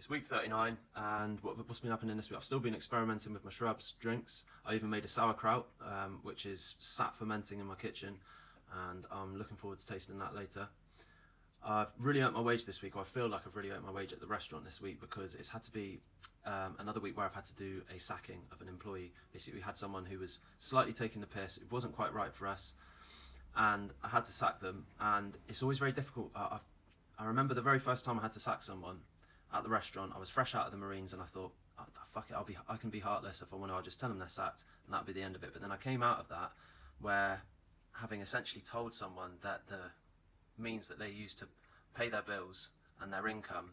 It's week 39, and what, what's been happening this week? I've still been experimenting with my shrubs drinks. I even made a sauerkraut, um, which is sat fermenting in my kitchen, and I'm looking forward to tasting that later. I've really earned my wage this week, or I feel like I've really earned my wage at the restaurant this week because it's had to be um, another week where I've had to do a sacking of an employee. Basically, we had someone who was slightly taking the piss. It wasn't quite right for us, and I had to sack them. And it's always very difficult. I've, I remember the very first time I had to sack someone at the restaurant. I was fresh out of the Marines, and I thought, oh, oh "Fuck it, I'll be, I can be heartless if I want to. I'll just tell them they're sacked, and that'll be the end of it." But then I came out of that where, having essentially told someone that the means that they use to pay their bills and their income,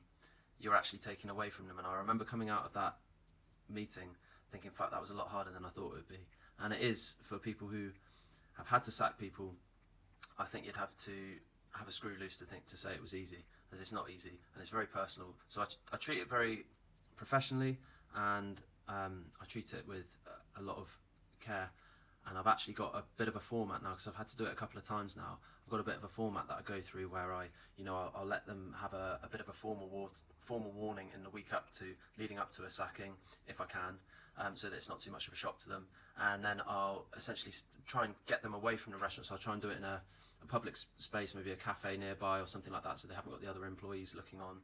you're actually taking away from them. And I remember coming out of that meeting thinking, "Fuck, that was a lot harder than I thought it would be." And it is for people who have had to sack people. I think you'd have to have a screw loose to think to say it was easy, as it's not easy and it's very personal. So I, I treat it very professionally and um, I treat it with a, lot of care and I've actually got a bit of a format now because I've had to do it a couple of times now. I've got a bit of a format that I go through where I, you know, I'll, I'll let them have a, a, bit of a formal war formal warning in the week up to leading up to a sacking, if I can, um, so that it's not too much of a shock to them. And then I'll essentially try and get them away from the restaurant. So I'll try and do it in a public space, maybe a cafe nearby or something like that, so they haven't got the other employees looking on.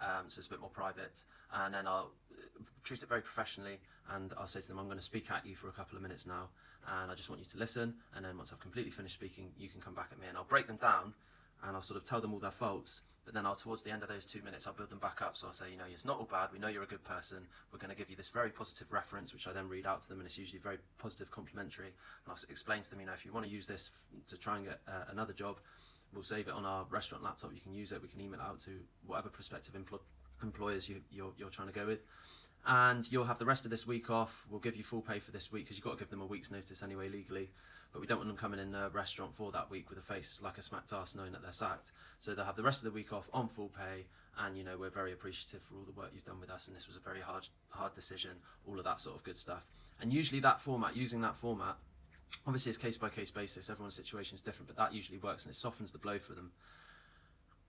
Um, so it's a bit more private. And then I'll uh, treat it very professionally, and I'll say to them, I'm going to speak at you for a couple of minutes now and I just want you to listen. And then once I've completely finished speaking, you can come back at me and I'll break them down and I'll sort of tell them all their faults. But then I'll, towards the end of those two minutes, I'll build them back up. So I'll say, you know, it's not all bad. We know you're a good person. We're going to give you this very positive reference, which I then read out to them, and it's usually very positive, complimentary. And I'll explain to them, you know, if you want to use this to try and get uh, another job, we'll save it on our restaurant laptop. You can use it. We can email it out to whatever prospective empl employers you, you're, you're trying to go with and you'll have the rest of this week off. We'll give you full pay for this week because you've got to give them a week's notice anyway legally. But we don't want them coming in a restaurant for that week with a face like a smacked ass knowing that they're sacked. So they'll have the rest of the week off on full pay and you know we're very appreciative for all the work you've done with us and this was a very hard hard decision, all of that sort of good stuff. And usually that format, using that format, obviously it's case by case basis, everyone's situation is different, but that usually works and it softens the blow for them.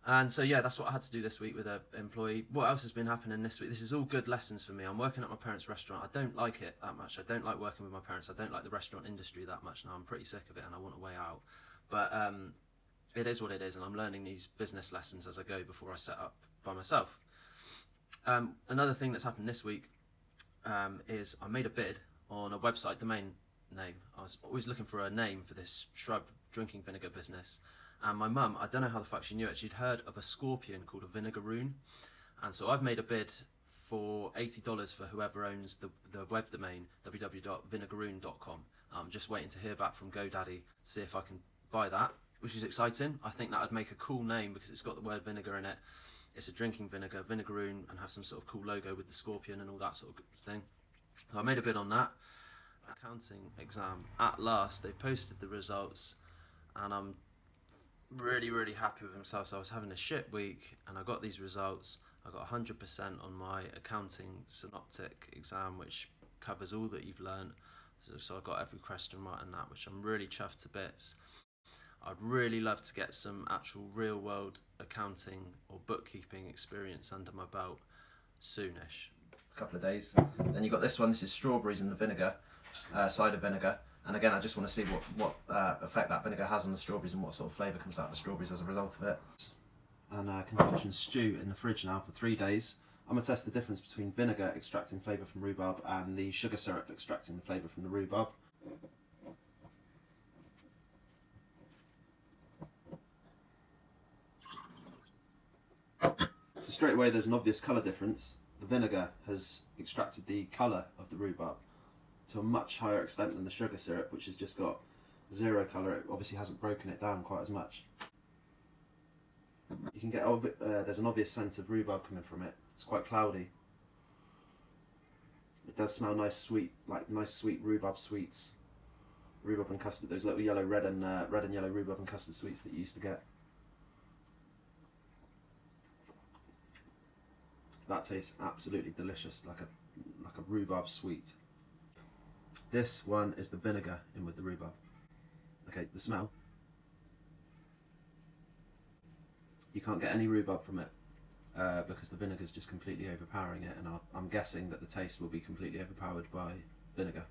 And so yeah, that's what I had to do this week with an employee. What else has been happening this week? This is all good lessons for me. I'm working at my parents' restaurant. I don't like it that much. I don't like working with my parents. I don't like the restaurant industry that much now. I'm pretty sick of it and I want a way out. But um, it is what it is, and I'm learning these business lessons as I go before I set up by myself. Um, another thing that's happened this week um, is I made a bid on a website domain name. I was always looking for a name for this shrub drinking vinegar business and my mum, I don't know how the fuck she knew it, she'd heard of a scorpion called a vinegaroon. And so I've made a bid for $80 for whoever owns the, the web domain, www.vinegaroon.com. I'm just waiting to hear back from GoDaddy to see if I can buy that, which is exciting. I think that would make a cool name because it's got the word vinegar in it. It's a drinking vinegar, vinegaroon, and have some sort of cool logo with the scorpion and all that sort of thing. So I made a bid on that. Accounting exam. At last, they posted the results, and I'm really, really happy with himself. So I was having a shit week and I got these results. I got 100% on my accounting synoptic exam, which covers all that you've learned. So, so I got every question right in that, which I'm really chuffed to bits. I'd really love to get some actual real world accounting or bookkeeping experience under my belt soonish. A couple of days. Then you got this one. This is strawberries and the vinegar, uh, cider vinegar. And again, I just want to see what, what uh, effect that vinegar has on the strawberries and what sort of flavour comes out of the strawberries as a result of it. And uh, concoction stew in the fridge now for three days. I'm going to test the difference between vinegar extracting flavour from rhubarb and the sugar syrup extracting the flavour from the rhubarb. So straight away there's an obvious colour difference. The vinegar has extracted the colour of the rhubarb to a much higher extent than the sugar syrup, which has just got zero colour. It obviously hasn't broken it down quite as much. You can get, uh, there's an obvious sense of rhubarb coming from it. It's quite cloudy. It does smell nice sweet, like nice sweet rhubarb sweets. Rhubarb and custard, those little yellow, red and uh, red and yellow rhubarb and custard sweets that you used to get. That tastes absolutely delicious, like a like a rhubarb sweet. This one is the vinegar in with the rhubarb. Okay, the smell. You can't get any rhubarb from it. uh, because the vinegar is just completely overpowering it, and I'll, I'm guessing that the taste will be completely overpowered by vinegar.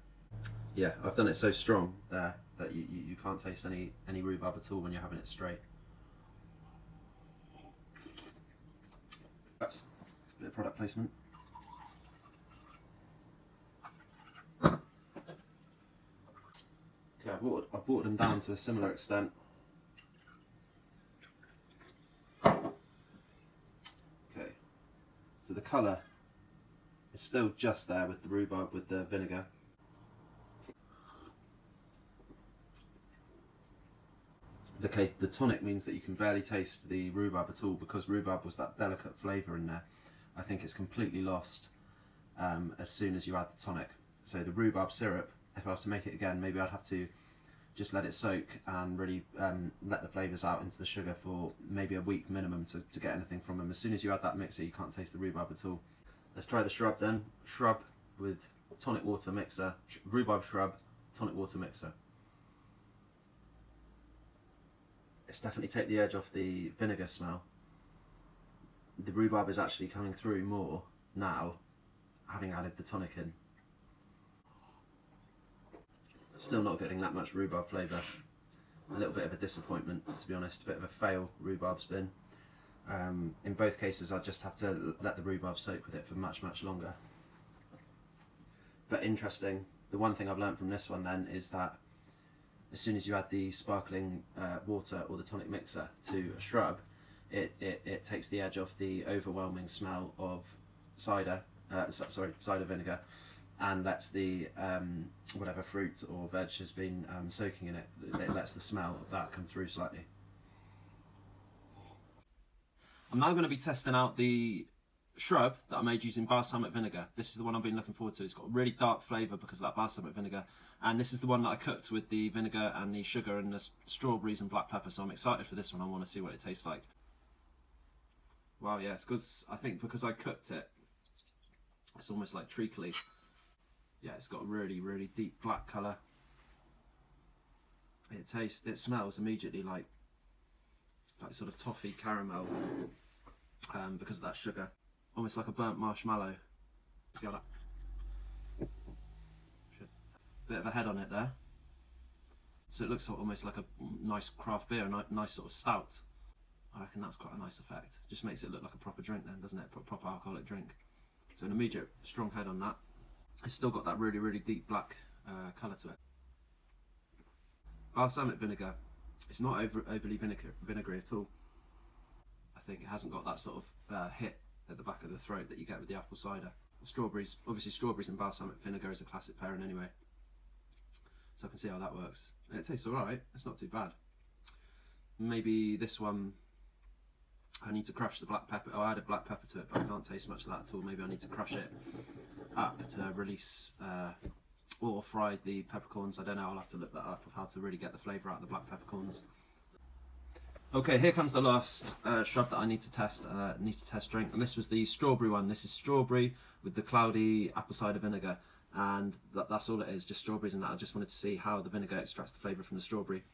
Yeah, I've done it so strong there that you, you, you can't taste any, any rhubarb at all when you're having it straight. That's a bit of product placement. Okay, Watered them down to a similar extent. Okay, so the colour is still just there with the rhubarb with the vinegar. The, case, the tonic means that you can barely taste the rhubarb at all because rhubarb was that delicate flavour in there. I think it's completely lost um, as soon as you add the tonic. So the rhubarb syrup, if I was to make it again, maybe I'd have to just let it soak and really um, let the flavours out into the sugar for maybe a week minimum to, to get anything from them. As soon as you add that mixer, you can't taste the rhubarb at all. Let's try the shrub then. Shrub with tonic water mixer, rhubarb shrub, tonic water mixer. It's definitely take the edge off the vinegar smell. The rhubarb is actually coming through more now, having added the tonic in. Still not getting that much rhubarb flavour. A little bit of a disappointment, to be honest. A bit of a fail rhubarb spin. Um, in both cases, I just have to let the rhubarb soak with it for much, much longer. But interesting. The one thing I've learned from this one then is that as soon as you add the sparkling uh, water or the tonic mixer to a shrub, it, it, it takes the edge off the overwhelming smell of cider, uh, sorry, cider vinegar, and lets the um, whatever fruit or veg has been um, soaking in it, it lets the smell of that come through slightly. I'm now going to be testing out the shrub that I made using balsamic vinegar. This is the one I've been looking forward to. It's got a really dark flavour because of that balsamic vinegar. And this is the one that I cooked with the vinegar and the sugar and the strawberries and black pepper. So I'm excited for this one. I want to see what it tastes like. Wow, yeah, it's good. I think because I cooked it, it's almost like treacly. Yeah, it's got a really, really deep black colour. It tastes, it smells immediately like, like sort of toffee caramel um, because of that sugar almost like a burnt marshmallow. See how that bit of a head on it there. So it looks almost like a nice craft beer, a nice sort of stout. I reckon that's quite a nice effect. Just makes it look like a proper drink then, doesn't it? A proper alcoholic drink. So an immediate strong head on that. It's still got that really, really deep black uh, colour to it. Balsamic vinegar. It's not over, overly vinegar, vinegary at all. I think it hasn't got that sort of uh, hit at the back of the throat that you get with the apple cider. Strawberries, obviously strawberries and balsamic vinegar is a classic pairing anyway. So I can see how that works. And it tastes alright, it's not too bad. Maybe this one, I need to crush the black pepper. Oh, I added black pepper to it, but I can't taste much of that at all. Maybe I need to crush it up to release uh, or fry the peppercorns. I don't know, I'll have to look that up of how to really get the flavour out of the black peppercorns. Okay, here comes the last uh, shrub that I need to test. Uh, need to test drink, and this was the strawberry one. This is strawberry with the cloudy apple cider vinegar, and that, that's all it is, just strawberries and that. I just wanted to see how the vinegar extracts the flavour from the strawberry.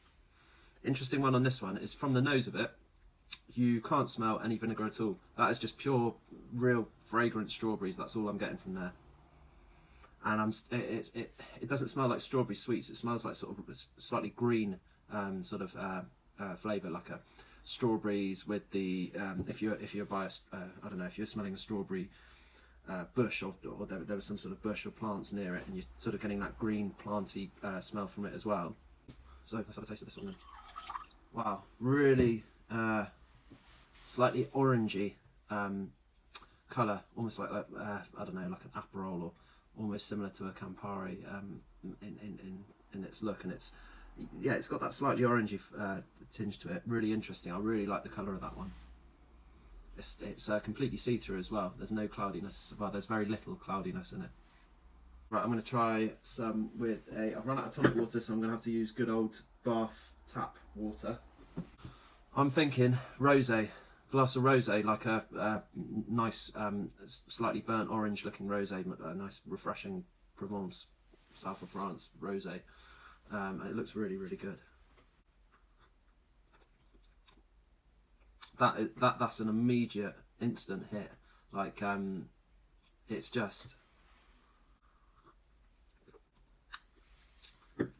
Interesting one on this one is from the nose of it, you can't smell any vinegar at all. That is just pure, real fragrant strawberries. That's all I'm getting from there. And I'm it it, it doesn't smell like strawberry sweets. It smells like sort of slightly green um, sort of. Uh, uh, flavour, like a strawberries with the um, if you're if you're by a, uh, I don't know if you're smelling a strawberry uh, bush or, or there, there, was some sort of bush or plants near it, and you're sort of getting that green planty uh, smell from it as well. So let's have a taste of this one. Then. Wow, really uh, slightly orangey um, colour, almost like, like uh, I don't know, like an Aperol or almost similar to a Campari um, in, in, in, in its look, and it's yeah, it's got that slightly orangey uh, tinge to it. Really interesting. I really like the colour of that one. It's, it's uh, completely see-through as well. There's no cloudiness. Well, there's very little cloudiness in it. Right, I'm going to try some with a... I've run out of tonic water, so I'm going to have to use good old Bath tap water. I'm thinking rosé, glass of rosé, like a, a nice, um, slightly burnt orange looking rosé, a nice refreshing Provence, south of France rosé um, it looks really really good. That is, that that's an immediate instant hit. Like um, it's just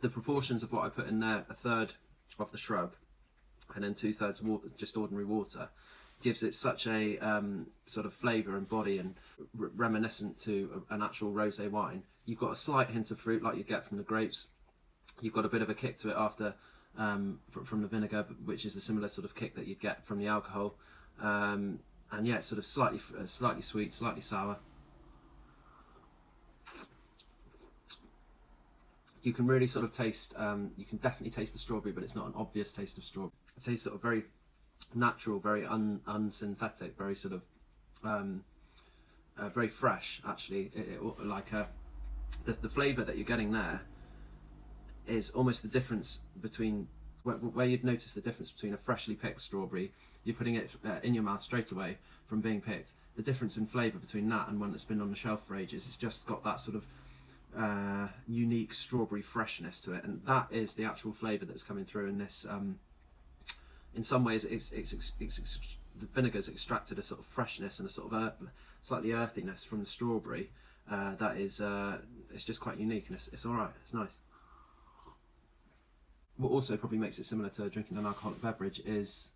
the proportions of what I put in there. A third of the shrub, and then two thirds water, just ordinary water, gives it such a um, sort of flavour and body and reminiscent to an actual rosé wine. You've got a slight hint of fruit like you get from the grapes. You've got a bit of a kick to it after um, fr- from the vinegar, which is the similar sort of kick that you'd get from the alcohol. Um, and yeah, it's sort of slightly uh, slightly sweet, slightly sour. You can really sort of taste. Um, you can definitely taste the strawberry, but it's not an obvious taste of strawberry. It tastes sort of very natural, very un, unsynthetic, very sort of um, uh, very fresh. Actually, it, it, like a, the the flavour that you're getting there is almost the difference between where, where you'd notice the difference between a freshly picked strawberry, you're putting it uh, in your mouth straight away from being picked. The difference in flavour between that and one that's been on the shelf for ages, it's just got that sort of uh, unique strawberry freshness to it, and that is the actual flavour that's coming through in this. Um, in some ways, it's, it's, it's, it's, the vinegar's extracted a sort of freshness and a sort of earth, slightly earthiness from the strawberry. Uh, that is, uh, it's just quite unique, and it's, it's all right. It's nice what also probably makes it similar to drinking an alcoholic beverage is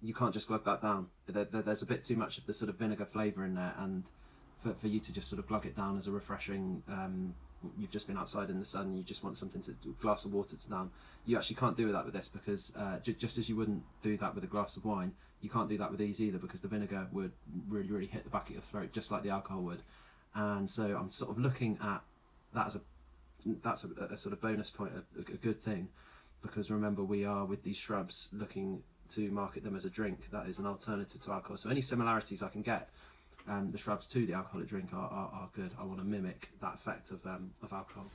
you can't just glug that down. There, there, there's a bit too much of the sort of vinegar flavour in there, and for, for you to just sort of glug it down as a refreshing, um, you've just been outside in the sun, you just want something to a glass of water to down. You actually can't do that with this because uh, j- just as you wouldn't do that with a glass of wine, you can't do that with these either because the vinegar would really, really hit the back of your throat just like the alcohol would. And so I'm sort of looking at that as a that's a, a sort of bonus point, a, a good thing, because remember we are with these shrubs looking to market them as a drink that is an alternative to alcohol. So any similarities I can get um, the shrubs to the alcoholic drink are, are, are good. I want to mimic that effect of, um, of alcohol.